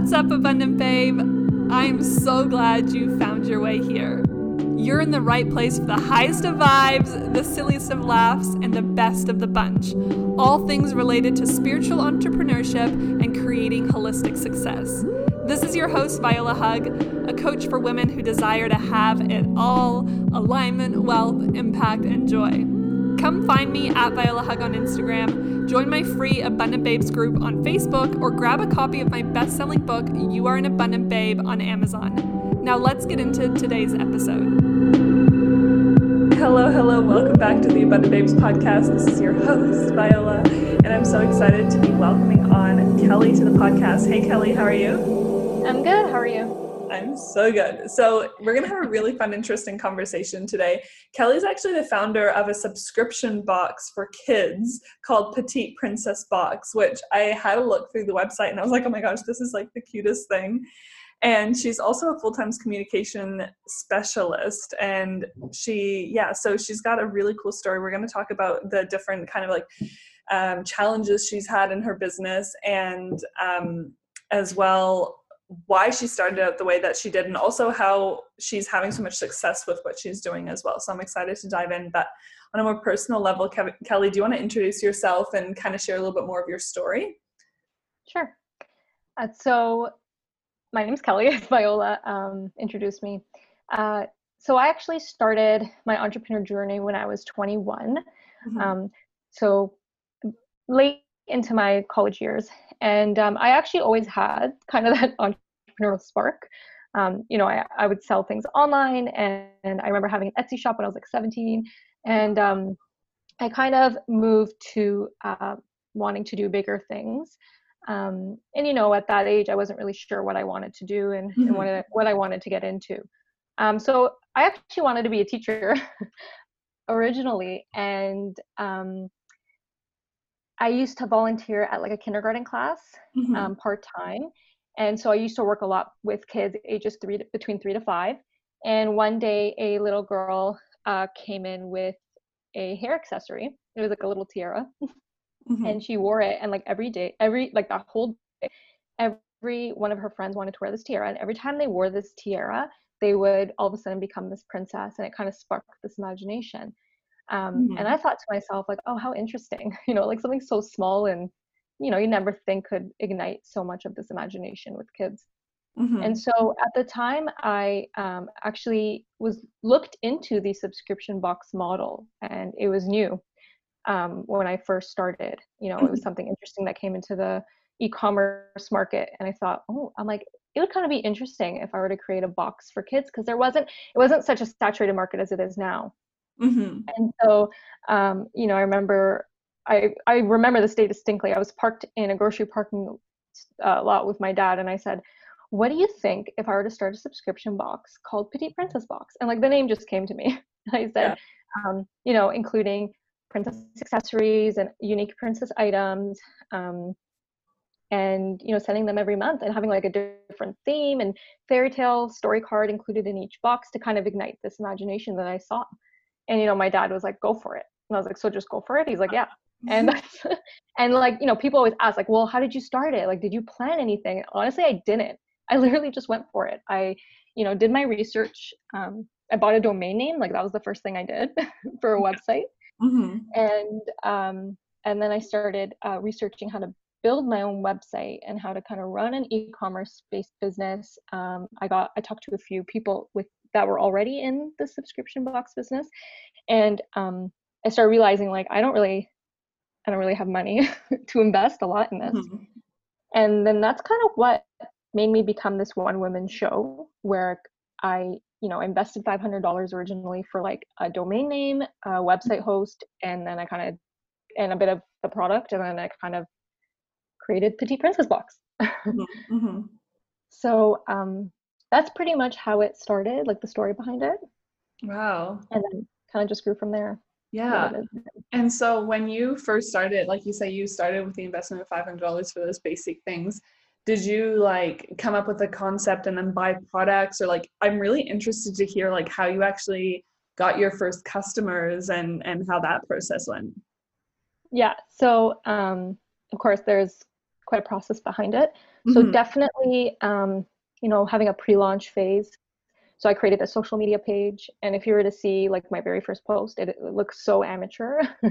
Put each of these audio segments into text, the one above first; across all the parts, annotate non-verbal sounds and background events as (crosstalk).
What's up, Abundant Babe? I'm so glad you found your way here. You're in the right place for the highest of vibes, the silliest of laughs, and the best of the bunch. All things related to spiritual entrepreneurship and creating holistic success. This is your host, Viola Hug, a coach for women who desire to have it all alignment, wealth, impact, and joy. Come find me at Viola Hug on Instagram, join my free Abundant Babes group on Facebook, or grab a copy of my best selling book, You Are an Abundant Babe, on Amazon. Now let's get into today's episode. Hello, hello, welcome back to the Abundant Babes podcast. This is your host, Viola, and I'm so excited to be welcoming on Kelly to the podcast. Hey, Kelly, how are you? I'm good. How are you? I'm so good. So, we're going to have a really fun, interesting conversation today. Kelly's actually the founder of a subscription box for kids called Petite Princess Box, which I had a look through the website and I was like, oh my gosh, this is like the cutest thing. And she's also a full time communication specialist. And she, yeah, so she's got a really cool story. We're going to talk about the different kind of like um, challenges she's had in her business and um, as well why she started out the way that she did and also how she's having so much success with what she's doing as well. So I'm excited to dive in. But on a more personal level, Kelly, do you want to introduce yourself and kind of share a little bit more of your story? Sure. Uh, so my name is Kelly. (laughs) Viola um, introduced me. Uh, so I actually started my entrepreneur journey when I was 21. Mm-hmm. Um, so late into my college years. And um, I actually always had kind of (laughs) that entrepreneurial spark. Um, you know, I, I would sell things online, and, and, I remember having an Etsy shop when I was like 17. And um, I kind of moved to uh, wanting to do bigger things. Um, and you know, at that age, I wasn't really sure what I wanted to do and, mm-hmm. and what, I, what I wanted to get into. Um, so I actually wanted to be a teacher (laughs) originally, and um, I used to volunteer at like a kindergarten class mm-hmm. um, part time, and so I used to work a lot with kids ages three to, between three to five. And one day, a little girl uh, came in with a hair accessory. It was like a little tiara, mm-hmm. and she wore it. And like every day, every like that whole day, every one of her friends wanted to wear this tiara. And every time they wore this tiara, they would all of a sudden become this princess, and it kind of sparked this imagination. Um, mm-hmm. And I thought to myself, like, oh, how interesting, (laughs) you know, like something so small and, you know, you never think could ignite so much of this imagination with kids. Mm-hmm. And so at the time, I um, actually was looked into the subscription box model, and it was new um, when I first started. You know, it was mm-hmm. something interesting that came into the e-commerce market, and I thought, oh, I'm like, it would kind of be interesting if I were to create a box for kids because there wasn't it wasn't such a saturated market as it is now. Mm-hmm. And so, um, you know, I remember, I, I remember this day distinctly. I was parked in a grocery parking uh, lot with my dad, and I said, "What do you think if I were to start a subscription box called Petite Princess Box?" And like the name just came to me. (laughs) I said, yeah. um, you know, including princess accessories and unique princess items. Um, and you know sending them every month and having like a different theme and fairy tale story card included in each box to kind of ignite this imagination that i saw and you know my dad was like go for it. And i was like so just go for it? He's like yeah. And (laughs) and like you know people always ask like well how did you start it? Like did you plan anything? Honestly i didn't. I literally just went for it. I you know did my research um, i bought a domain name like that was the first thing i did (laughs) for a website. Mm-hmm. and um, and then i started uh, researching how to build my own website and how to kind of run an e-commerce based business. Um, i got i talked to a few people with that were already in the subscription box business and um, i started realizing like i don't really i don't really have money (laughs) to invest a lot in this mm-hmm. and then that's kind of what made me become this one woman show where i you know invested $500 originally for like a domain name a website host and then i kind of and a bit of the product and then i kind of created petite princess box mm-hmm. mm-hmm. (laughs) so um that's pretty much how it started, like the story behind it. Wow. And then kind of just grew from there. Yeah. And so when you first started, like you say, you started with the investment of $500 for those basic things. Did you like come up with a concept and then buy products or like I'm really interested to hear like how you actually got your first customers and and how that process went. Yeah. So um of course there's quite a process behind it. So mm-hmm. definitely, um, you know, having a pre-launch phase. So I created a social media page, and if you were to see like my very first post, it, it looks so amateur. (laughs)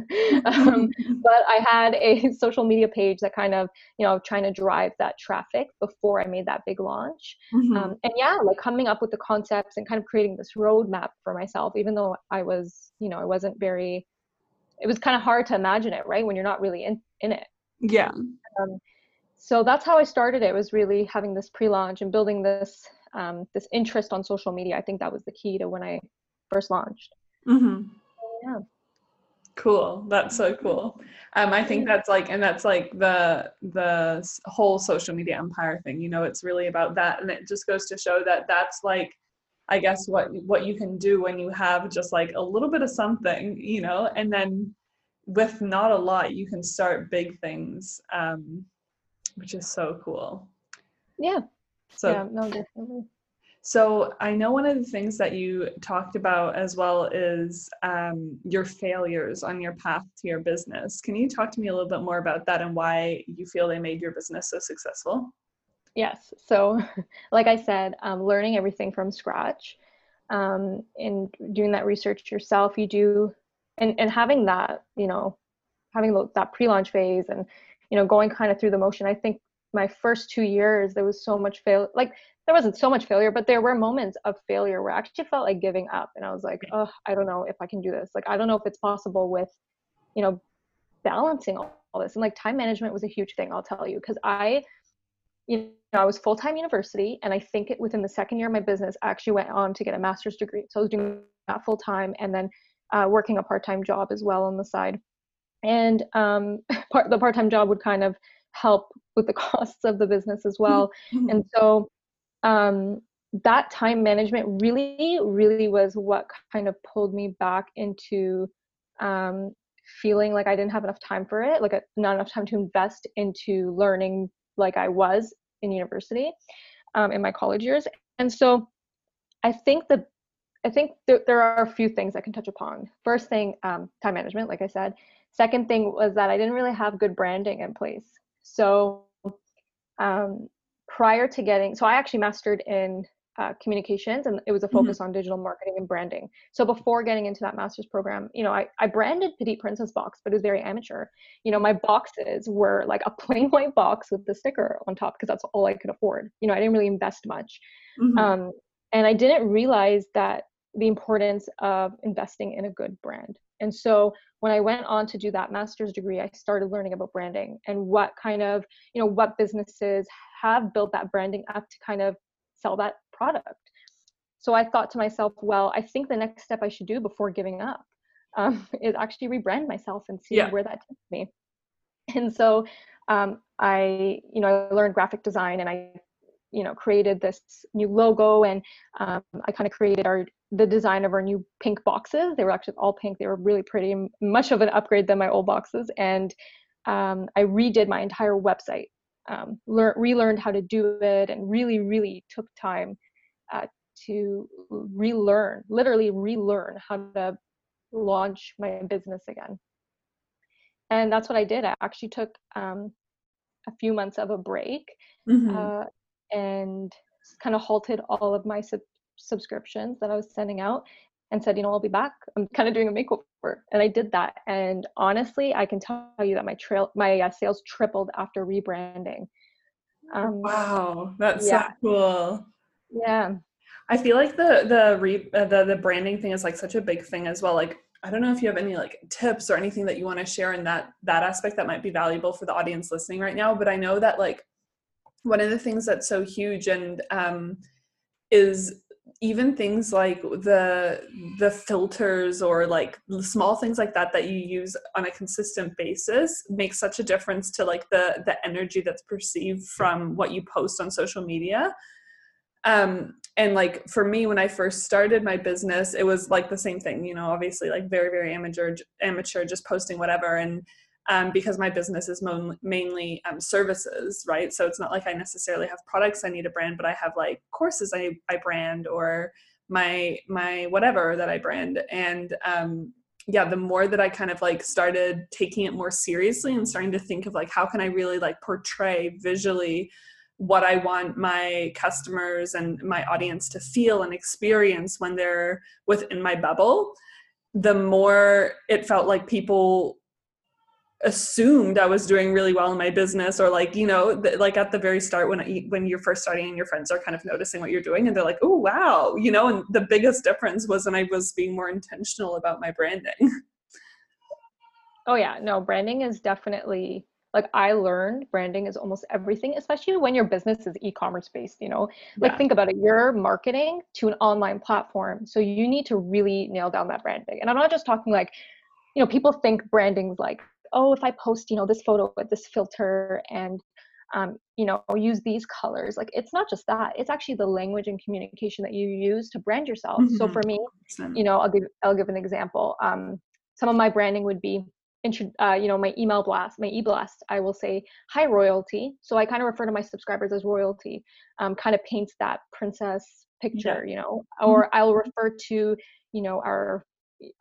um, (laughs) but I had a (laughs) social media page that kind of, you know, trying to drive that traffic before I made that big launch. Mm-hmm. Um, and yeah, like coming up with the concepts and kind of creating this roadmap for myself, even though I was, you know, I wasn't very. It was kind of hard to imagine it, right, when you're not really in in it. Yeah. Um, so that's how I started it was really having this pre-launch and building this um, this interest on social media. I think that was the key to when I first launched. Mm-hmm. Yeah. Cool. That's so cool. Um, I think that's like, and that's like the the whole social media empire thing. You know, it's really about that, and it just goes to show that that's like, I guess what what you can do when you have just like a little bit of something, you know, and then with not a lot, you can start big things. Um, which is so cool. Yeah. So, yeah, no, definitely. So I know one of the things that you talked about as well is um, your failures on your path to your business. Can you talk to me a little bit more about that and why you feel they made your business so successful? Yes. So, (laughs) like I said, um, learning everything from scratch um, and doing that research yourself, you do, and, and having that, you know, having that pre-launch phase and you know going kind of through the motion. I think my first two years there was so much fail like there wasn't so much failure but there were moments of failure where i actually felt like giving up and i was like oh i don't know if i can do this. Like i don't know if it's possible with you know balancing all, all this and like time management was a huge thing i'll tell you because i you know i was full-time university and i think it within the second year of my business i actually went on to get a master's degree so i was doing that full-time and then uh, working a part-time job as well on the side and um, (laughs) part, the part-time job would kind of help with the (laughs) costs of the business as well. Mm-hmm. and so um, that time management really really was what kind of pulled me back into um, feeling like i didn't have enough time for it like a, not enough time to invest into learning like i was in university um, in my college years. And so i think the i think th- there are a few things i can touch upon. First thing um, time management like i said Second thing was that I didn't really have good branding in place. So um, prior to getting, so I actually mastered in uh, communications and it was a mm-hmm. focus mm-hmm. on digital marketing and branding. So before getting into that master's program, you know, I, I branded Petite Princess box, but it was very amateur. You know, my boxes were like a (laughs) plain white box with the sticker on top because that's all I could afford. You know, I didn't really invest much. Mm-hmm. Um, and I didn't realize that the importance of investing in a good brand. And so when I went on to do that master's degree, I started learning about branding and what kind of, you know, what businesses have built that branding up to kind of sell that product. So I thought to myself, well, I think the next step I should do before giving up um, (laughs) is actually rebrand myself and see yeah. where that takes me. And so um, I, you know, I learned graphic design and I you know created this new logo and um, i kind of created our the design of our new pink boxes. They were actually all pink. They were really pretty. Much of an upgrade than my old boxes. And um, i redid my entire website um, lear- relearned how to do it and really really took time uh, to relearn literally relearn how to launch my business again. And that's what i did. I actually took um, a few months of a break mm-hmm. uh, and kind of halted all of my sub- subscriptions that I was sending out and said, you know, I'll be back. I'm kind of doing a makeover, and I did that. And honestly, I can tell you that my trail, my uh, sales tripled after rebranding. Um, wow, that's yeah. so cool. Yeah, I feel like the the re, uh, the the branding thing is like such a big thing as well. Like, I don't know if you have any like tips or anything that you want to share in that that aspect that might be valuable for the audience listening right now. But I know that like one of the things that's so huge and um, is even things like the the filters or like small things like that that you use on a consistent basis makes such a difference to like the the energy that's perceived from what you post on social media. Um and like for me when i first started my business it was like the same thing you know obviously like very very amateur amateur just posting whatever. And um, because my business is mo- mainly um, services, right? So it's not like I necessarily have products I need a brand, but I have like courses I, I brand or my my whatever that I brand. And um, yeah, the more that I kind of like started taking it more seriously and starting to think of like how can I really like portray visually what I want my customers and my audience to feel and experience when they're within my bubble, the more it felt like people assumed I was doing really well in my business or like you know th- like at the very start when I, when you're first starting and your friends are kind of noticing what you're doing and they're like oh wow you know and the biggest difference was when I was being more intentional about my branding oh yeah no branding is definitely like I learned branding is almost everything especially when your business is e-commerce based you know like yeah. think about it you're marketing to an online platform so you need to really nail down that branding and I'm not just talking like you know people think branding's like oh, if I post, you know, this photo with this filter and um, you know, use these colors. Like it's not just that; it's actually the language and communication that you use to brand yourself. Mm-hmm. So for me, you know, I'll give I'll give an example. Um, some of my branding would be, uh, you know, my email blast, my e-blast. I will say hi royalty. So I kind of refer to my subscribers as royalty. Um, kind of paints that princess picture, yeah. you know, or mm-hmm. I'll refer to, you know, our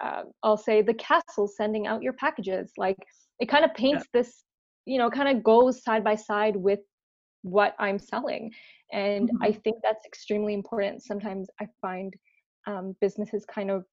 uh, I'll say the castle sending out your packages. Like it kind of paints yeah. this, you know, kind of goes side by side with what I'm selling. And mm-hmm. I think that's extremely important. Sometimes I find um, businesses kind of,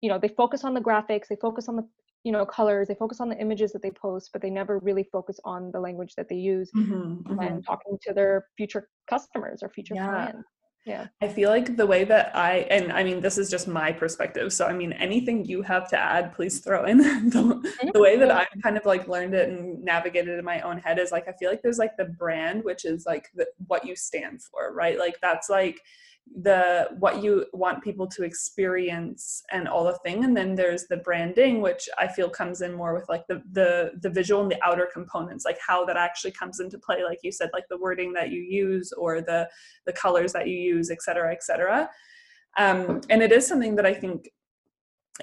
you know, they focus on the graphics, they focus on the, you know, colors, they focus on the images that they post, but they never really focus on the language that they use mm-hmm. when mm-hmm. talking to their future customers or future yeah. clients yeah. I feel like the way that i and i mean this is just my perspective so i mean anything you have to add please throw in (laughs) the, the way that i've kind of like learned it and navigated in my own head is like i feel like there's like the brand which is like the, what you stand for right? Like that's like the what you want people to experience and all the thing and then there's the branding which i feel comes in more with like the the the visual and the outer components like how that actually comes into play like you said like the wording that you use or the the colors that you use et cetera et cetera. Um, and it is something that i think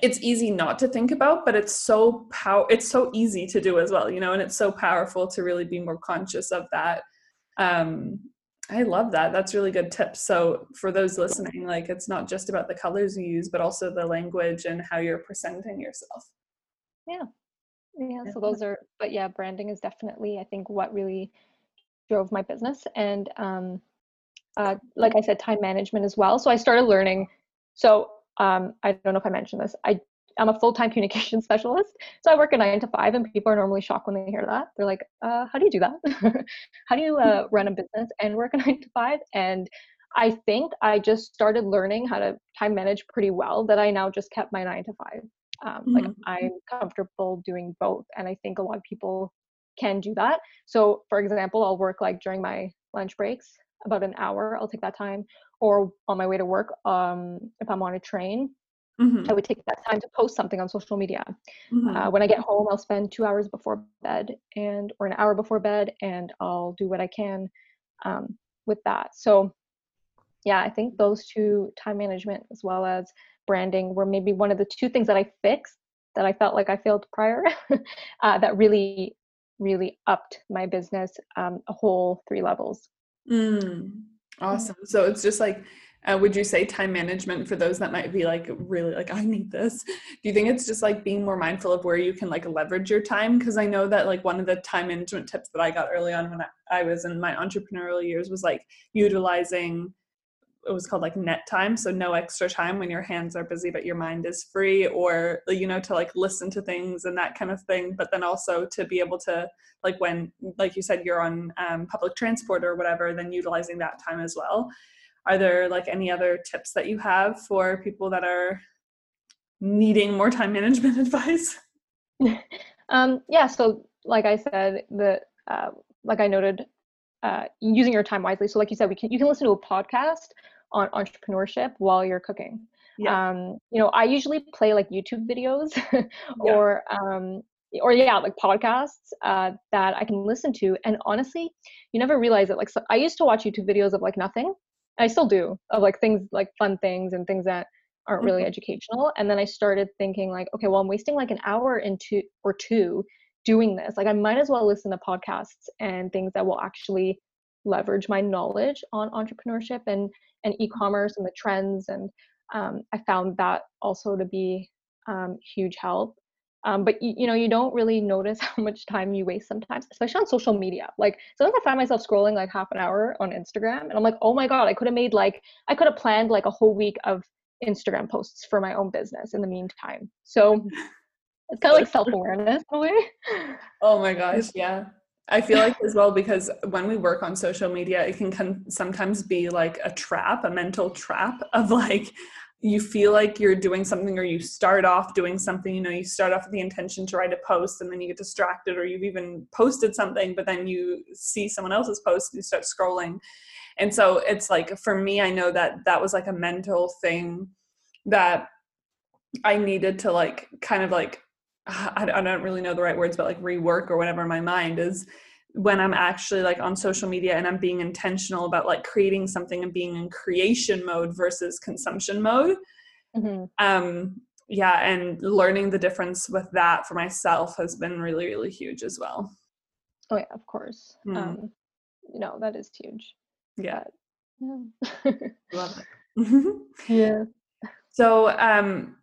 it's easy not to think about but it's so pow it's so easy to do as well you know and it's so powerful to really be more conscious of that. Um, I love that. That's really good tips. So for those listening, like it's not just about the colors you use, but also the language and how you're presenting yourself. Yeah. Yeah. So those are, but yeah, branding is definitely, I think, what really drove my business. And um, uh, like I said, time management as well. So I started learning. So um, I don't know if I mentioned this. I I'm a full-time (laughs) communication specialist. So I work a nine to five and people are normally shocked when they hear that. They're like, uh, how do you do that? (laughs) how do you uh, run a business and work a (laughs) nine to five? And I think I just started learning how to time manage pretty well that I now just kept my nine to five. Um, mm-hmm. Like I'm comfortable doing both. And I think a lot of people can do that. So for example, I'll work like during my lunch breaks, about an hour, I'll take that time. Or on my way to work, um, if I'm on a train, Mm-hmm. I would take that time to post something on social media. Mm-hmm. Uh, when I get home, I'll spend two hours before bed and or an hour before bed, and I'll do what I can um, with that. So, yeah, I think those two time management as well as branding were maybe one of the two things that I fixed that I felt like I failed prior (laughs) uh, that really, really upped my business um, a whole three levels. Mm, awesome. So it's just like uh, would you say time management for those that might be like really like i need this. Do you think it's just like being more mindful of where you can like leverage your time? Because i know that like one of the time management tips that i got early on when I, I was in my entrepreneurial years was like utilizing it was called like net time so no extra time when your hands are busy but your mind is free or you know to like listen to things and that kind of thing but then also to be able to like when like you said you're on um, public transport or whatever then utilizing that time as well are there like any other tips that you have for people that are needing more time management (laughs) advice? (laughs) Um, yeah so like i said the uh, like i noted uh, using your time wisely. So like you said we can you can listen to a podcast on entrepreneurship while you're cooking. Yeah. um, you know i usually play like youtube videos (laughs) or yeah. um, or yeah like podcasts uh, that i can listen to. And honestly you never realize it like so i used to watch youtube videos of like nothing I still do of like things like fun things and things that aren't really mm-hmm. educational. And then I started thinking like, okay, well, I'm wasting like an hour into or two doing this. Like I might as well listen to podcasts and things that will actually leverage my knowledge on entrepreneurship and and e-commerce and the trends. And um, I found that also to be um, huge help. Um, but you, you know, you don't really notice (laughs) how much time you waste sometimes, especially on social media. Like sometimes I find myself scrolling like half an hour on Instagram, and I'm like, oh my god, I could have made like I could have planned like a whole week of Instagram posts for my own business in the meantime. So (laughs) it's kind of like self awareness in a way. Oh my gosh, (laughs) yeah. I feel like as well because when we work on social media, it can sometimes be like a trap, a mental trap of like you feel like you're doing something or you start off doing something you know you start off with the intention to write a post and then you get distracted or you've even posted something but then you see someone else's post and you start scrolling. And so it's like for me i know that that was like a mental thing that i needed to like kind of like (sighs) i don't really know the right words but like rework or whatever my mind is when I'm actually like on social media and I'm being intentional about like creating something and being in creation mode versus consumption mode. Mm-hmm. Um, yeah, and learning the difference with that for myself has been really, really huge as well. Oh yeah, of course. Mm. Um, you know that is huge. Yeah. But, yeah. (laughs) Love it. (laughs) yeah. So, um,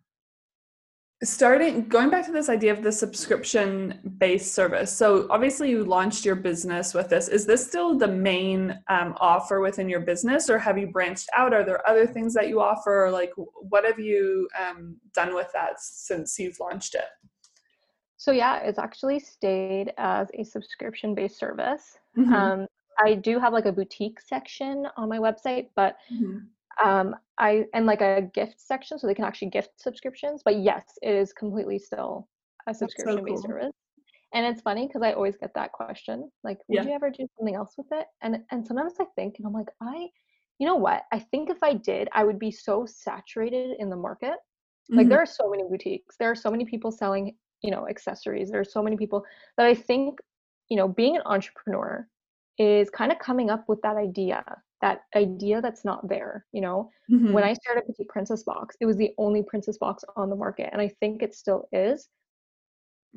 starting going back to this idea of the subscription based service so obviously you launched your business with this. Is this still the main um, offer within your business or have you branched out? Are there other things that you offer or like what have you um, done with that since you've launched it? So yeah it's actually stayed as a subscription based service. Mm-hmm. um, i do have like a boutique section on my website but mm-hmm um, I and like a gift section so they can actually gift subscriptions. But yes, it is completely still a subscription based so cool. service. And it's funny because I always get that question, like, would yeah. you ever do something else with it? And and sometimes I think, and I'm like, I, you know what? I think if I did, I would be so saturated in the market. Like mm-hmm. there are so many boutiques, there are so many people selling, you know, accessories. There are so many people that I think, you know, being an entrepreneur is kind of coming up with that idea that idea that's not there you know mm-hmm. when i started petite princess box it was the only princess box on the market and i think it still is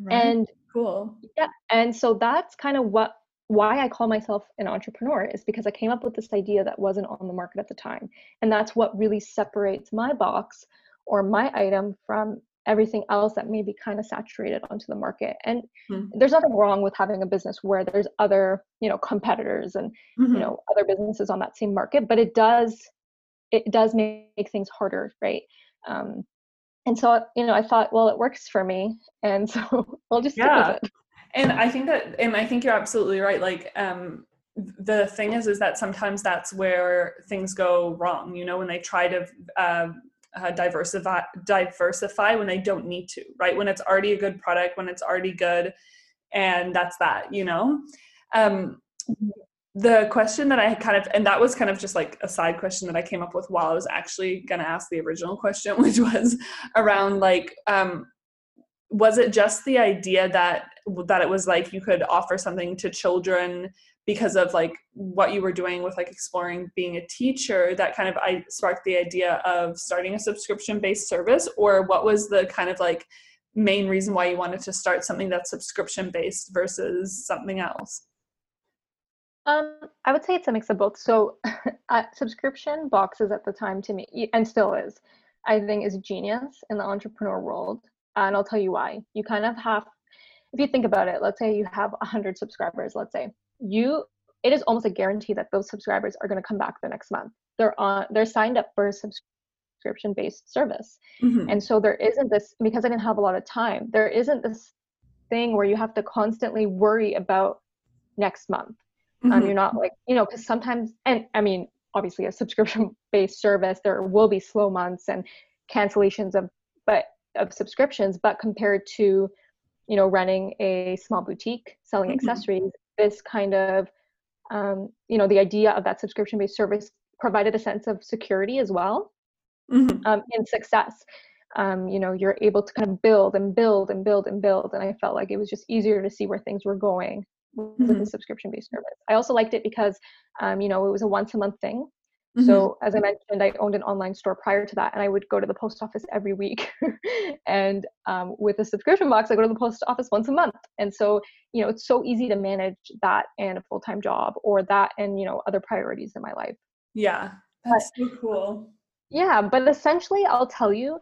right. and cool yeah and so that's kind of what why i call myself an entrepreneur is because i came up with this idea that wasn't on the market at the time and that's what really separates my box or my item from everything else that may be kind of saturated onto the market and mm-hmm. there's nothing wrong with having a business where there's other you know competitors and mm-hmm. you know other businesses on that same market but it does it does make things harder right um and so you know i thought well it works for me and (laughs) so i'll just yeah and i think that and i think you're absolutely right like um the thing is is that sometimes that's where things go wrong you know when they try to uh, uh, diversify diversify when they don't need to right? When it's already a good product when it's already good and that's that you know? Um, the question that i kind of and that was kind of just like a side question that i came up with while i was actually going to ask the original question (laughs) which was around like um, was it just the idea that that it was like you could offer something to children because of like what you were doing with like exploring being a teacher that kind of i sparked the idea of starting a subscription based service or what was the kind of like main reason why you wanted to start something that's subscription based versus something else um, I would say it's a mix of both. So, (laughs) uh, subscription boxes at the time to me, and still is, I think, is genius in the entrepreneur world. And I'll tell you why. You kind of have, if you think about it, let's say you have 100 subscribers, let's say, you it is almost a guarantee that those subscribers are going to come back the next month they're on they're signed up for a subscription based service mm-hmm. and so there isn't this because i didn't have a lot of time there isn't this thing where you have to constantly worry about next month um, mm-hmm. um, you're not like you know because sometimes and i mean obviously a subscription based service there will be slow months and cancellations of but of subscriptions but compared to you know running a small boutique selling mm-hmm. accessories this kind of um, you know the idea of that subscription based service provided a sense of security as well mm-hmm. um, in success um, you know you're able to kind of build and build and build and build and i felt like it was just easier to see where things were going with mm-hmm. the subscription based service i also liked it because um, you know it was a once a month thing Mm-hmm. So, as I mentioned, I owned an online store prior to that, and I would go to the post office every week. (laughs) and um, with a subscription box, I go to the post office once a month. And so, you know, it's so easy to manage that and a full time job, or that and you know other priorities in my life. Yeah, that's but, so cool. Yeah, but essentially, I'll tell you,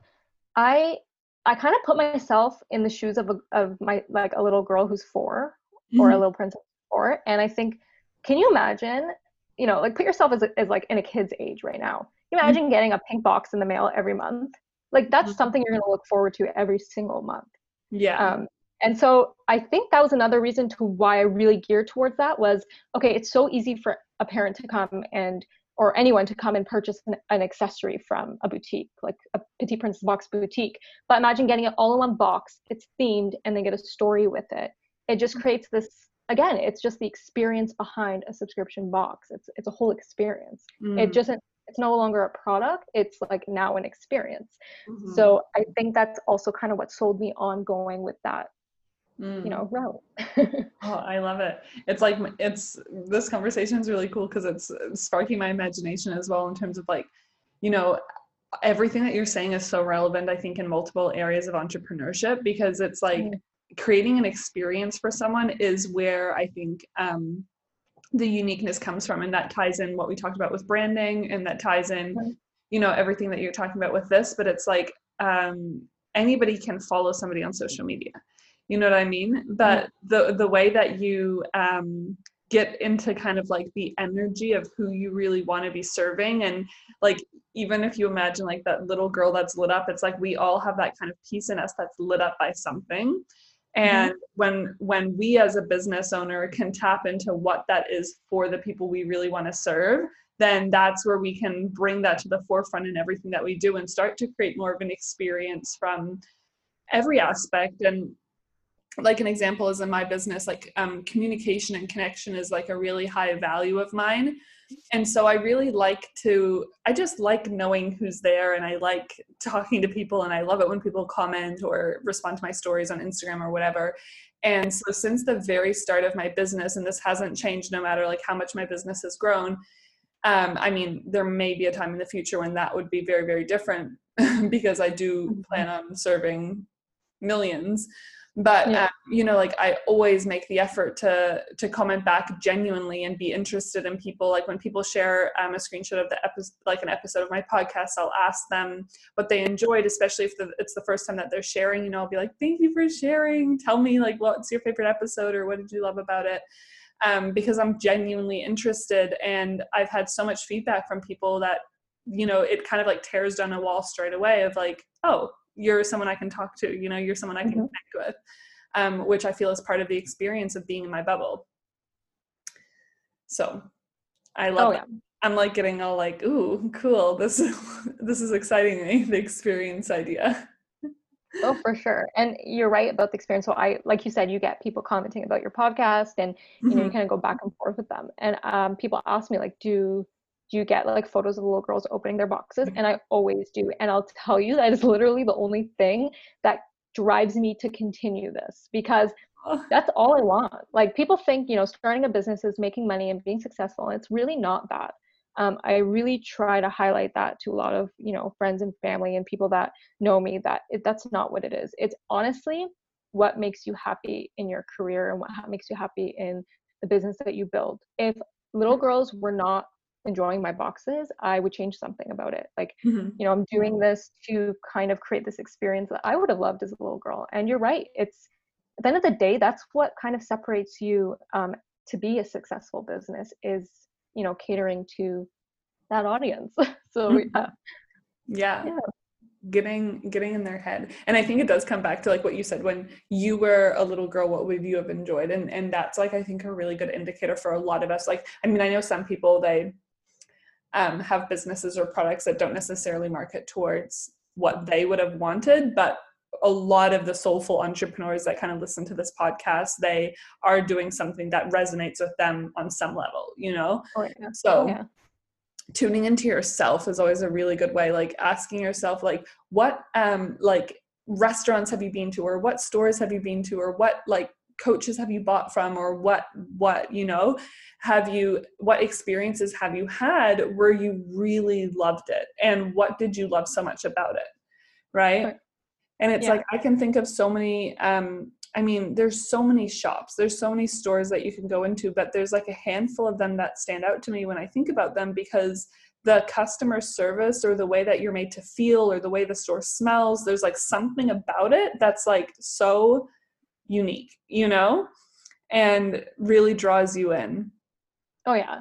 I I kind of put myself in the shoes of a, of my like a little girl who's 4 mm-hmm. or a mm-hmm. little princess four, and I think, can you imagine? You know, like put yourself as, as like in a kid's age right now. imagine mm-hmm. getting a pink box in the mail every month? Like that's mm-hmm. something you're gonna look forward to every single month. Yeah. Um, and so I think that was another reason to why I really geared towards that was okay, it's so easy for a parent to come and or anyone to come and purchase an, an, accessory from a boutique, like a Petite Princess box boutique. But imagine getting it all in one box, it's themed, and they get a story with it. It just mm-hmm. creates this again, it's just the experience behind a subscription box. It's it's a whole experience. Mm. It just it's no longer a product, it's like now an experience. Mm-hmm. So I think that's also kind of what sold me on going with that mm. you know route (laughs) oh i love it it's like it's this conversation is really cool because it's sparking my imagination as well in terms of like you know everything that you're saying is so relevant i think in multiple areas of entrepreneurship because it's like mm. Creating an experience for someone is where i think um, the uniqueness comes from and that ties in what we talked about with branding and that ties in you know everything that you're talking about with this but it's like um, anybody can follow somebody on social media. You know what i mean? But the the way that you um get into kind of like the energy of who you really want to be serving and like even if you imagine like that little girl that's lit up it's like we all have that kind of piece in us that's lit up by something. And mm-hmm. when when we as a business owner can tap into what that is for the people we really want to serve then that's where we can bring that to the forefront in everything that we do and start to create more of an experience from every aspect and like an example is in my business like um, communication and connection is like a really high value of mine and so i really like to i just like knowing who's there and i like talking to people and i love it when people comment or respond to my stories on instagram or whatever and so since the very start of my business and this hasn't changed no matter like how much my business has grown um, i mean there may be a time in the future when that would be very very different (laughs) because i do mm-hmm. plan on serving millions but yeah. um, you know like i always make the effort to to comment back genuinely and be interested in people. Like when people share um, a screenshot of the episode like an episode of my podcast i'll ask them what they enjoyed especially if the, it's the first time that they're sharing you know i'll be like thank you for sharing. Tell me like what's your favorite episode or what did you love about it? Um, because i'm genuinely interested and i've had so much feedback from people that you know it kind of like tears down a wall straight away of like oh you're someone I can talk to, you know, you're someone I can mm-hmm. connect with, um, which I feel is part of the experience of being in my bubble. So I love oh, yeah. I'm like getting all like, ooh, cool. This is (laughs) this is exciting me, the experience idea. oh, for sure. And you're right about the experience. So I like you said, you get people commenting about your podcast and you know, mm-hmm. you kind of go back and forth with them. And um, people ask me like, do do you get like photos of little girls opening their boxes? And i always do and i'll tell you that is literally the only thing that drives me to continue this because that's all i want. Like people think you know starting a business is making money and being successful and it's really not that. Um, i really try to highlight that to a lot of you know friends and family and people that know me that it, that's not what it is. It's honestly what makes you happy in your career and what makes you happy in the business that you build. If little girls were not enjoying my boxes, I would change something about it. Like, mm-hmm. you know, I'm doing this to kind of create this experience that I would have loved as a little girl. And you're right. It's at the end of the day, that's what kind of separates you um, to be a successful business is, you know, catering to that audience. (laughs) so mm-hmm. yeah. yeah. yeah getting getting in their head and i think it does come back to like what you said when you were a little girl what would you have enjoyed and and that's like i think a really good indicator for a lot of us like i mean i know some people they um, have businesses or products that don't necessarily market towards what they would have wanted but a lot of the soulful entrepreneurs that kind of listen to this podcast they are doing something that resonates with them on some level you know oh, yeah. so yeah. tuning into yourself is always a really good way like asking yourself like what um like restaurants have you been to or what stores have you been to or what like coaches have you bought from or what what you know have you what experiences have you had where you really loved it? And what did you love so much about it? Right, and it's yeah. like i can think of so many um i mean there's so many shops there's so many stores that you can go into but there's like a handful of them that stand out to me when i think about them because the customer service or the way that you're made to feel or the way the store smells there's like something about it that's like so unique you know and really draws you in. Oh yeah.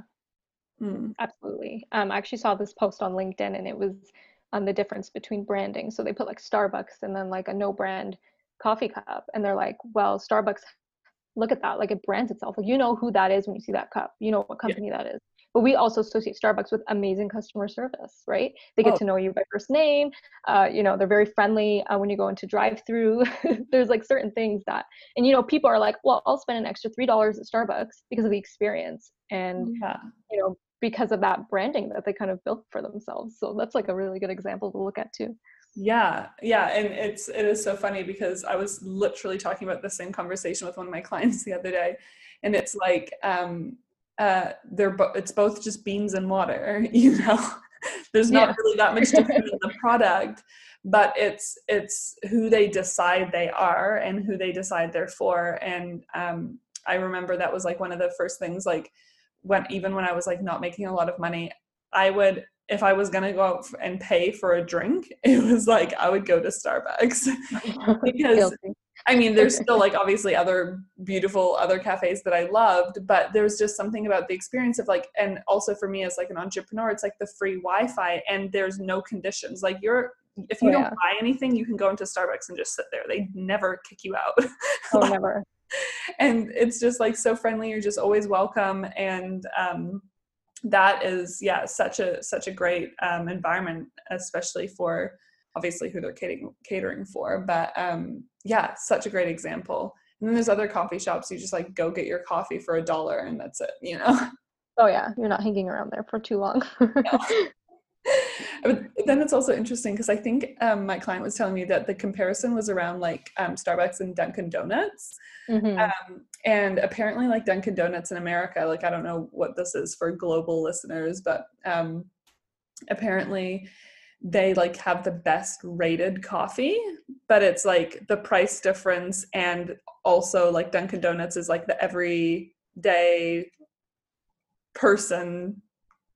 Mm. absolutely. Um, i actually saw this post on linkedin and it was on the difference between branding. So they put like starbucks and then like a no brand coffee cup and they're like well starbucks look at that. Like it brands itself. Like you know who that is when you see that cup. You know what company yeah. that is but we also associate starbucks with amazing customer service right they get oh. to know you by first name uh, you know they're very friendly uh, when you go into drive through (laughs) there's like certain things that and you know people are like well i'll spend an extra three dollars at starbucks because of the experience and yeah. you know because of that branding that they kind of built for themselves so that's like a really good example to look at too yeah yeah and it's it is so funny because i was literally talking about the same conversation with one of my (laughs) clients the other day and it's like um uh they're bo- it's both just beans and water (laughs) you know? There's not yeah. really that much (laughs) different in the product but it's it's who they decide they are and who they decide they're for and um i remember that was like one of the first things like when even when i was like not making a lot of money i would if I was gonna go out and pay for a drink, (laughs) it was like I would go to Starbucks. Because I mean, there's (laughs) still like obviously other beautiful other cafes that I loved, but there's just something about the experience of like, and also for me as like an entrepreneur, it's like the free Wi-Fi and there's no conditions. Like you're, if you oh, don't yeah. buy anything, you can go into Starbucks and just sit there. They never kick you out. Oh, (laughs) never. and it's just like so friendly. You're just always welcome. And, um, that is yeah such a such a great um, environment especially for obviously who they're catering, catering for but um, yeah such a great example and then there's other coffee shops you just like go get your coffee for a dollar and that's it you know (laughs) oh yeah you're not hanging around there for too long (laughs) (laughs) but then it's also interesting because I think um, my client was telling me that the comparison was around like um, Starbucks and Dunkin' Donuts. Mm-hmm. Um, and apparently, like Dunkin' Donuts in America, like I don't know what this is for global listeners, but um, apparently they like have the best rated coffee, but it's like the price difference and also like Dunkin' Donuts is like the everyday person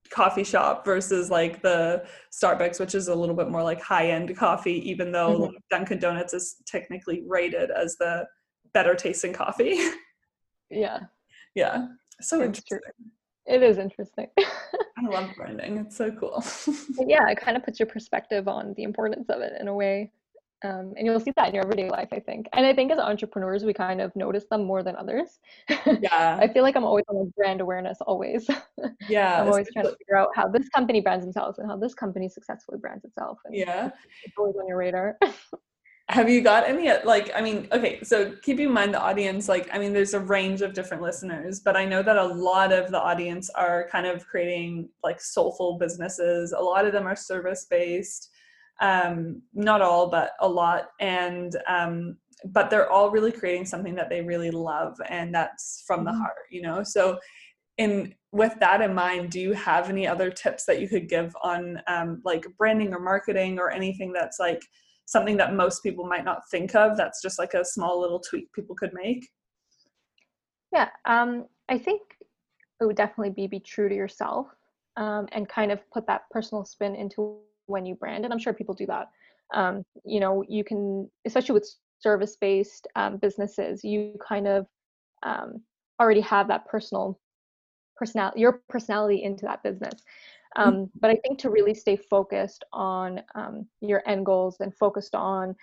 coffee shop versus like the Starbucks, which is a little bit more like high end coffee, even though mm-hmm. Dunkin' Donuts is technically rated as the better tasting coffee. (laughs) Yeah. Yeah. So it's interesting. True. It is interesting. (laughs) I love branding. It's so cool. yeah, it kind of puts your perspective on the importance of it in a way um, and you'll see that in your everyday life i think and i think as entrepreneurs we kind of notice them more than others (laughs) yeah i feel like i'm always on brand awareness always yeah i'm always trying to figure out how this company brands themselves and how this company successfully brands itself and yeah it's always on your radar (laughs) have you got any like i mean okay so keep in mind the audience like i mean there's a range of different listeners but i know that a lot of the audience are kind of creating like soulful businesses a lot of them are service based um, not all, but a lot. And um, but they're all really creating something that they really love, and that's from the mm-hmm. heart, you know. So, in with that in mind, do you have any other tips that you could give on um, like branding or marketing or anything that's like something that most people might not think of? That's just like a small little tweak people could make. Yeah, um, I think it would definitely be be true to yourself um, and kind of put that personal spin into when you brand and i'm sure people do that um, you know you can especially with service based um, businesses you kind of um, already have that personal personality your personality into that business um, but i think to really stay focused on um, your end goals and focused on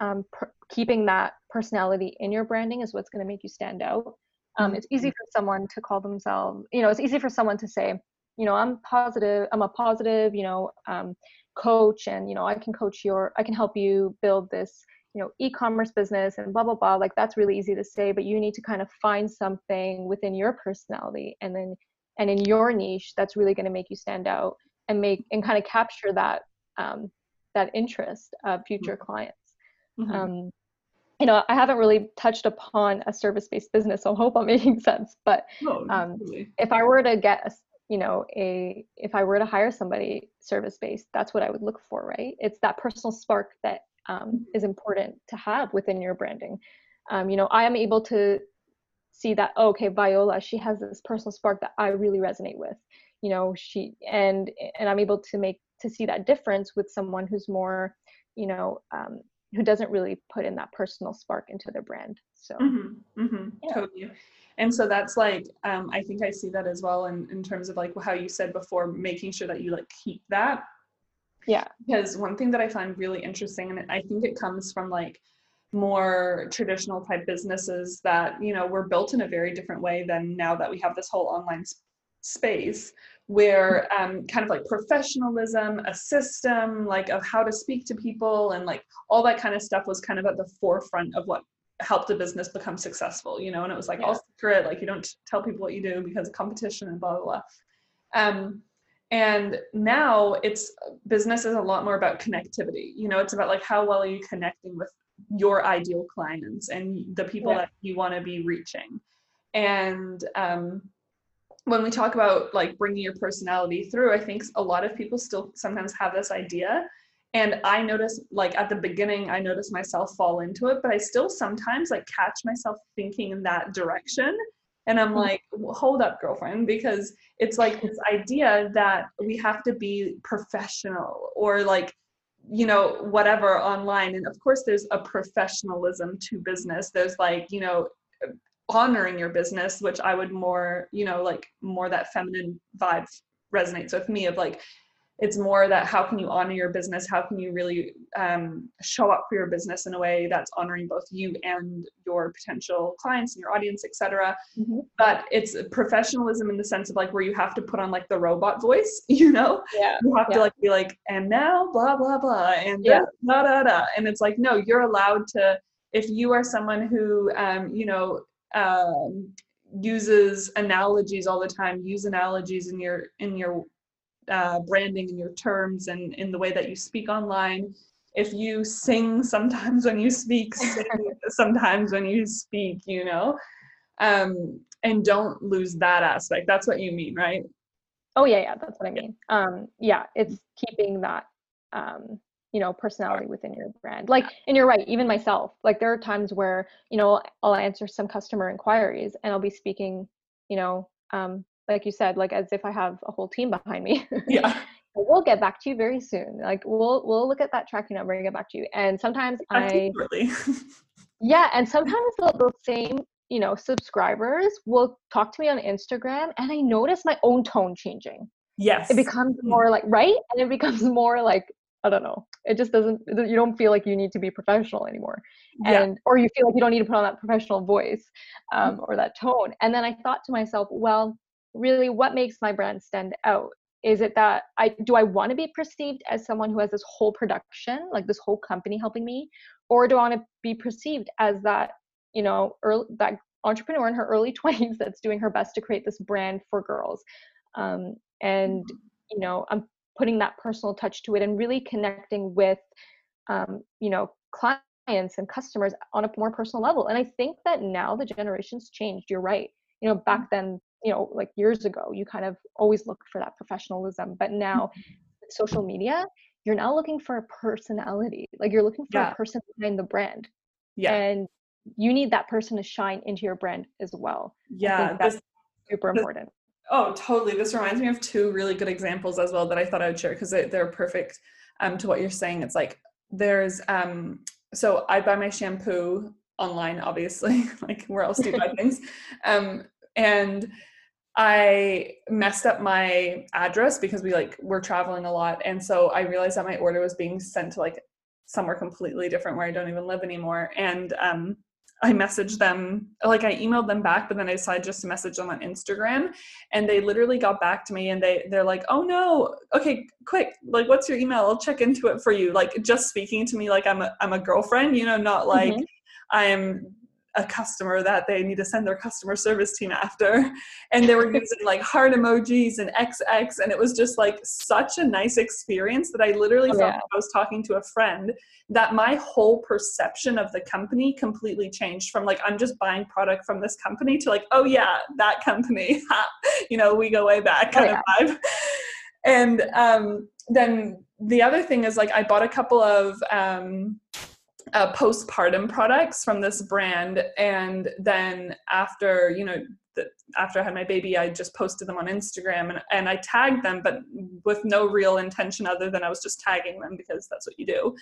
um, per- keeping that personality in your branding is what's going to make you stand out it's easy mm-hmm. for someone to call themselves you know it's easy for someone to say you know i'm positive i'm a positive you know um, coach and you know i can coach your i can help you build this you know e-commerce business and blah blah blah like that's really easy to say but you need to kind of find something within your personality and then and in your niche that's really going to make you stand out and make and kind of capture that um, that interest of future mm-hmm. clients mm-hmm. um, you know i haven't really touched upon a service-based business so i hope i'm (laughs) making sense but oh, um, if i were to get a, you know a if i were to hire somebody service based that's what i would look for right it's that personal spark that um, mm-hmm. is important to have within your branding um, you know i am able to see that oh, okay viola she has this personal spark that i really resonate with you know she and and i'm able to make to see that difference with someone who's more you know um, who doesn't really put in that personal spark into their brand so. Mm-hmm, mm-hmm, yeah. totally. And so that's like um, i think i see that as well in, in terms of like how you said before making sure that you like keep that. Yeah. Because one thing that i find really interesting and i think it comes from like more traditional type businesses that you know were built in a very different way than now that we have this whole online space where um, kind of like professionalism a system like of how to speak to people and like all that kind of stuff was kind of at the forefront of what helped a business become successful you know and it was like yeah. all secret like you don't tell people what you do because of competition and blah blah blah um, and now it's business is a lot more about connectivity you know it's about like how well are you connecting with your ideal clients and the people yeah. that you want to be reaching and um, when we talk about like bringing your personality through i think a lot of people still sometimes have this idea and i notice like at the beginning i notice myself fall into it but i still sometimes like catch myself thinking in that direction and i'm mm-hmm. like hold up girlfriend because it's like this idea that we have to be professional or like you know whatever online. And of course there's a professionalism to business. There's like you know honoring your business which i would more you know like more that feminine vibe resonates with me of like it's more that how can you honor your business how can you really um, show up for your business in a way that's honoring both you and your potential clients and your audience etc mm-hmm. but it's professionalism in the sense of like where you have to put on like the robot voice (laughs) you know yeah you have yeah. to like be like and now blah blah blah and yeah. da, da, da, and it's like no you're allowed to if you are someone who um, you know um, uses analogies all the time use analogies in your in your uh, branding and your terms and in the way that you speak online. If you sing sometimes when you speak (laughs) sometimes when you speak you know? Um, and don't lose that aspect. That's what you mean right? Oh yeah yeah that's what i mean. Um, yeah it's keeping that um, you know personality within your brand. Like and you're right even myself. Like there are times where you know i'll answer some customer inquiries and i'll be speaking you know um, like you said like as if i have a whole team behind me (laughs) yeah we'll get back to you very soon like we'll we'll look at that tracking number and get back to you and sometimes i really (laughs) yeah and sometimes the, the same you know subscribers will talk to me on instagram and i notice my own tone changing yes it becomes mm. more like right and it becomes (laughs) more like I don't know. It just doesn't. You don't feel like you need to be professional anymore, yeah. and or you feel like you don't need to put on that professional voice um, or that tone. And then I thought to myself, well, really, what makes my brand stand out? Is it that I do I want to be perceived as someone who has this whole production, like this whole company helping me, or do I want to be perceived as that you know early, that entrepreneur in her early (laughs) 20s that's doing her best to create this brand for girls? Um, and mm-hmm. you know, I'm putting that personal touch to it and really connecting with um, you know clients and customers on a more personal level and i think that now the generations changed you're right you know back mm-hmm. then you know like years ago you kind of always looked for that professionalism but now mm-hmm. social media you're now looking for a personality like you're looking for yeah. a person behind the brand yeah and you need that person to shine into your brand as well yeah that's this, super important Oh, totally. This reminds me of two really good examples as well that I thought I would share because they, are perfect um, to what you're saying. It's like there's, um, so I buy my shampoo online, obviously, (laughs) like where else do you buy (laughs) things? Um, and I messed up my address because we like were traveling a lot. And so I realized that my order was being sent to like somewhere completely different where I don't even live anymore. And um, I messaged them, like I emailed them back, but then I decided just to message them on Instagram. And they literally got back to me and they they're like, oh no, okay, quick, like what's your email? I'll check into it for you. Like just speaking to me like I'm a I'm a girlfriend, you know, not like mm-hmm. I'm a customer that they need to send their customer service team after. And they were using like heart emojis and XX. And it was just like such a nice experience that I literally oh, felt yeah. like I was talking to a friend that my whole perception of the company completely changed from like, I'm just buying product from this company to like, oh yeah, that company. (laughs) you know, we go way back oh, kind oh, yeah. of vibe. And um, then the other thing is like, I bought a couple of, um, uh, postpartum products from this brand and then after you know that after I had my baby, I just posted them on Instagram and, and I tagged them, but with no real intention other than I was just tagging them because that's what you do.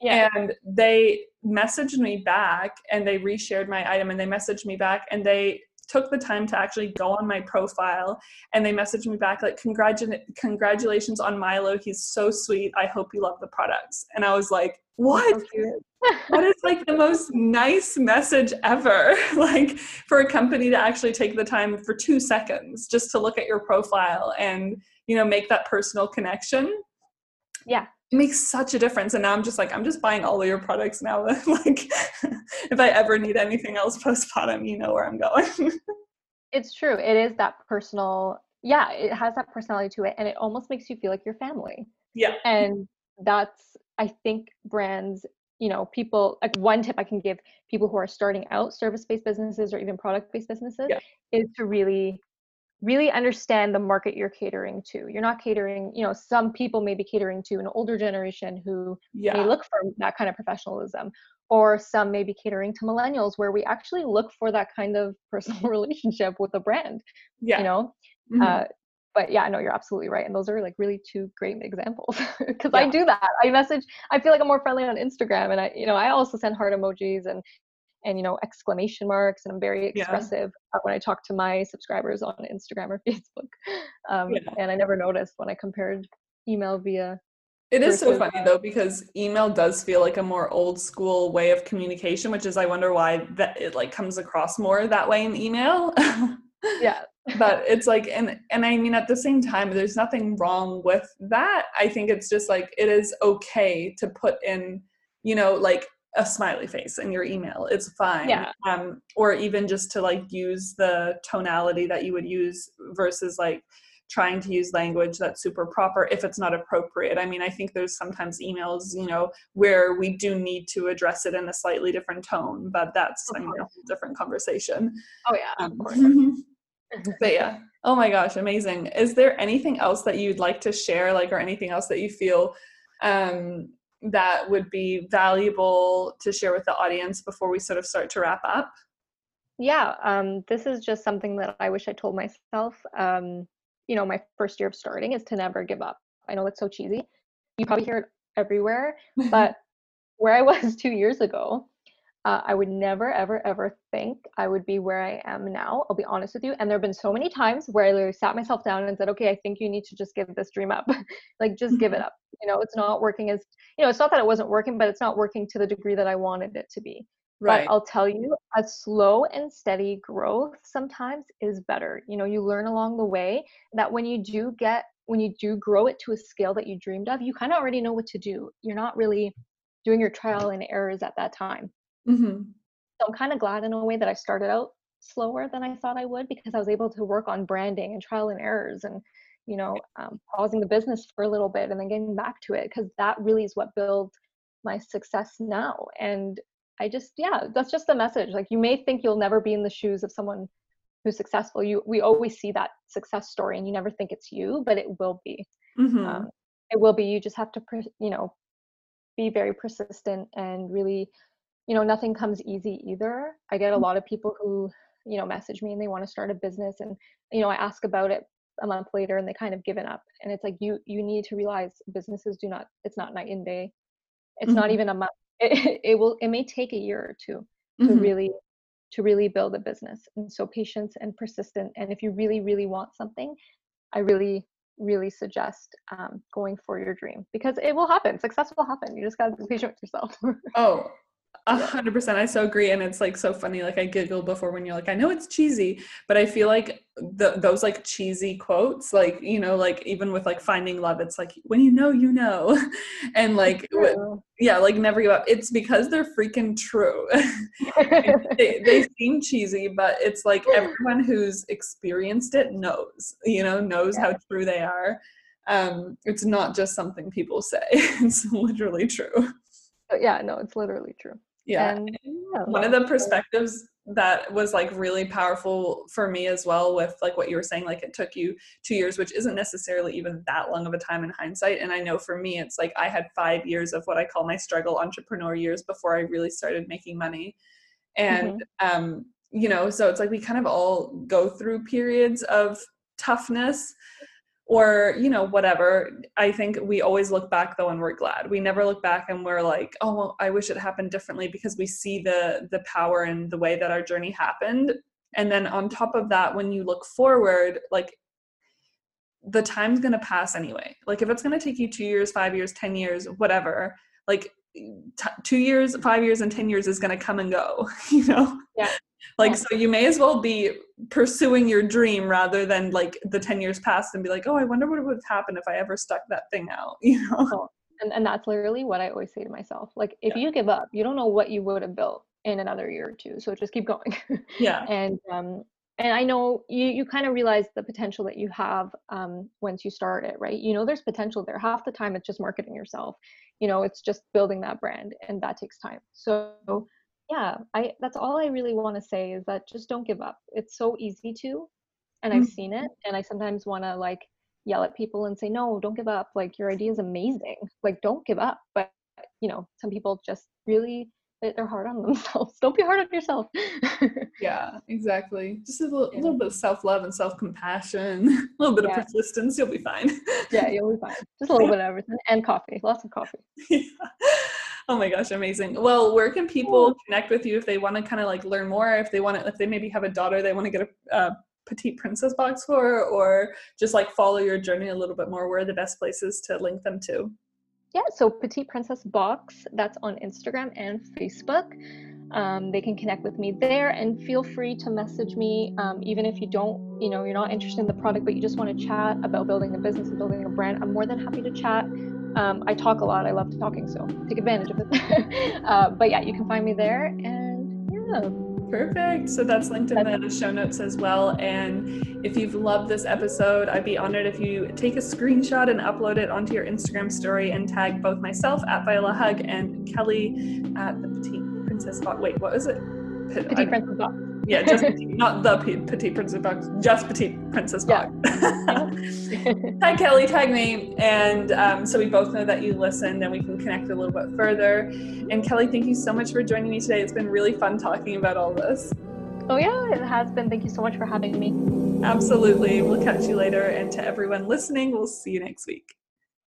Yeah. And they messaged me back and they reshared my item and they messaged me back and they took the time to actually go on my profile and they messaged me back like Congratu- congratulations on milo he's so sweet i hope you love the products and i was like what? That is like the most nice message ever? (laughs) Like for a company to actually take the time for two seconds just to look at your profile and you know make that personal connection? Yeah. It makes such a difference and now i'm just like i'm just buying all of your products now (laughs) like (laughs) if i ever need anything else postpartum you know where i'm going. It's true. It is that personal yeah it has that personality to it and it almost makes you feel like your family. Yeah. And that's i think brands you know people like one tip i can give people who are starting out service-based businesses or even product-based businesses yeah. is to really really understand the market you're catering to you're not catering you know some people may be catering to an older generation who yeah. may look for that kind of professionalism or some may be catering to millennials where we actually look for that kind of (laughs) personal relationship with a brand yeah you know mm-hmm. uh, but yeah, no, you're absolutely right. And those are like really two great examples (laughs) because yeah. I do that. I message, I feel like I'm more friendly on Instagram and I, you know, I also send heart emojis and, and, you know, exclamation marks and I'm very expressive yeah. when I talk to my subscribers on Instagram or (laughs) Facebook. Um, yeah. And I never noticed when I compared email via it is so funny though because email does feel like a more old school way of communication, which is I wonder why that it like comes across more that way in email. yeah, but it's like and and i mean at the same time there's nothing wrong with that i think it's just like it is okay to put in you know like a smiley face in your email it's fine yeah. um or even just to like use the tonality that you would use versus like trying to use language that's super proper if it's not appropriate. I mean, I think there's sometimes emails, you know, where we do need to address it in a slightly different tone, but that's I mean, a different conversation. Oh yeah, um. (laughs) (laughs) but yeah. Oh my gosh amazing. Is there anything else that you'd like to share like or anything else that you feel um, that would be valuable to share with the audience before we sort of start to wrap up? Yeah um, this is just something that i wish i told myself um, you know my first year of starting is to never give up. I know that's so cheesy. You probably hear it everywhere (laughs) but where i was (laughs) two years ago uh, I would never, ever, ever think I would be where I am now. I'll be honest with you. And there have been so many times where I literally sat myself down and said, okay, I think you need to just give this dream up. (laughs) like, just give it mm-hmm. up. You know, it's not working as, you know, it's not that it wasn't working, but it's not working to the degree that I wanted it to be. Right. But I'll tell you, a slow and steady growth sometimes is better. You know, you learn along the way that when you do get, when you do grow it to a scale that you dreamed of, you kind of already know what to do. You're not really doing your trial and errors at that time. Mm-hmm. So I'm kind of glad in a way that I started out slower than I thought I would because I was able to work on branding and trial and errors and you know um, pausing the business for a little bit and then getting back to it because that really is what built my success now. And I just yeah that's just the message. Like you may think you'll never be in the shoes of someone who's successful. You we always see that success story and you never think it's you but it will be. Mm-hmm. um, it will be. You just have to you know be very persistent and really you know nothing comes easy either. I get a mm. lot of people who you know message me and they want to start a business and you know i ask about it a month later and they kind of given up. And it's like you you need to realize businesses do not it's not night and day. It's mm-hmm. not even a month. It, (laughs) it, will it may take a year or two to mm-hmm. really to really build a business. And so patience and persistent and if you really really want something i really really suggest um, going for your dream because it will happen. Success will happen. You just got to be patient with yourself. Oh a hundred percent. I so agree. And it's like so funny. Like I giggled before when you're like, I know it's cheesy, but I feel like the, those like cheesy quotes, like, you know, like even with like finding love, it's like, when you know, you know, (laughs) and like, yeah, like never give up. It's because they're freaking true. (laughs) (laughs) they, they seem cheesy, but it's like everyone who's experienced it knows, you know, knows yeah. how true they are. Um, it's not just something people say. it's literally true. Yeah, no, it's literally true yeah. And, yeah one of the perspectives that was like really powerful for me as well with like what you were saying like it took you two years which isn't necessarily even that long of a time in hindsight and i know for me it's like i had five years of what i call my struggle entrepreneur years before i really started making money and mm-hmm. um you know, so it's like we kind of all go through periods of toughness or you know whatever. I think we always look back though and we're glad. We never look back and we're like oh well, i wish it happened differently because we see the the power and the way that our journey happened. And then on top of that when you look forward like the time's going to pass anyway. Like if it's going to take you 2 years 5 years 10 years whatever like t- 2 years 5 years and 10 years is going to come and go (laughs) you know? Yeah like so you may as well be pursuing your dream rather than like the 10 years past and be like oh i wonder what would have happened if i ever stuck that thing out (laughs) you know? And, and that's literally what i always say to myself. Like if Yeah. you give up you don't know what you would have built in another year or two so just keep going. Yeah. (laughs) And um and i know you you kind of realize the potential that you have um once you start it right? You know there's potential there. Half the time it's just marketing yourself. You know it's just building that brand and that takes time. So yeah i that's all i really want to say is that just don't give up. It's so easy to and i've Mhm. seen it and i sometimes want to like yell at people and say no don't give up. Like your idea is amazing. Like don't give up. But you know some people just really they- they're hard on (laughs) themselves. Don't be hard on yourself. (laughs) Yeah exactly. Just a little, Yeah. little bit of self-love and self-compassion (laughs) a little bit Yeah. of persistence you'll be fine. Yeah you'll be fine. Just a little bit of everything and coffee lots of coffee. Yeah. (laughs) Oh my gosh, amazing. Well, where can people connect with you if they want to kind of like learn more? If they want to, if they maybe have a daughter they want to get a, petite princess box for, or just like follow your journey a little bit more, where are the best places to link them to? yeah so petite princess box that's on instagram and facebook um, they can connect with me there and feel free to message me um, even if you don't you know you're not interested in the product but you just want to chat about building a business and building a brand i'm more than happy to chat um, i talk a lot i love talking so take advantage of it (laughs) uh, but yeah you can find me there and yeah Perfect. So that's linked in the show notes as well. And if you've loved this episode, I'd be honored if you take a screenshot and upload it onto your Instagram story and tag both myself at Viola Hug and Kelly at the Petite Princess Box. Wait, what is it? Petite princess box Yeah, just not the Pe- Petite Princess Box, just Petite Princess Yeah. Box. (laughs) (laughs) tag Kelly, tag me, and um, so we both know that you listened and we can connect a little bit further. And Kelly, thank you so much for joining me today. It's been really fun talking about all this. oh yeah it has been thank you so much for having me Absolutely. We'll catch you later. And to everyone listening, we'll see you next week.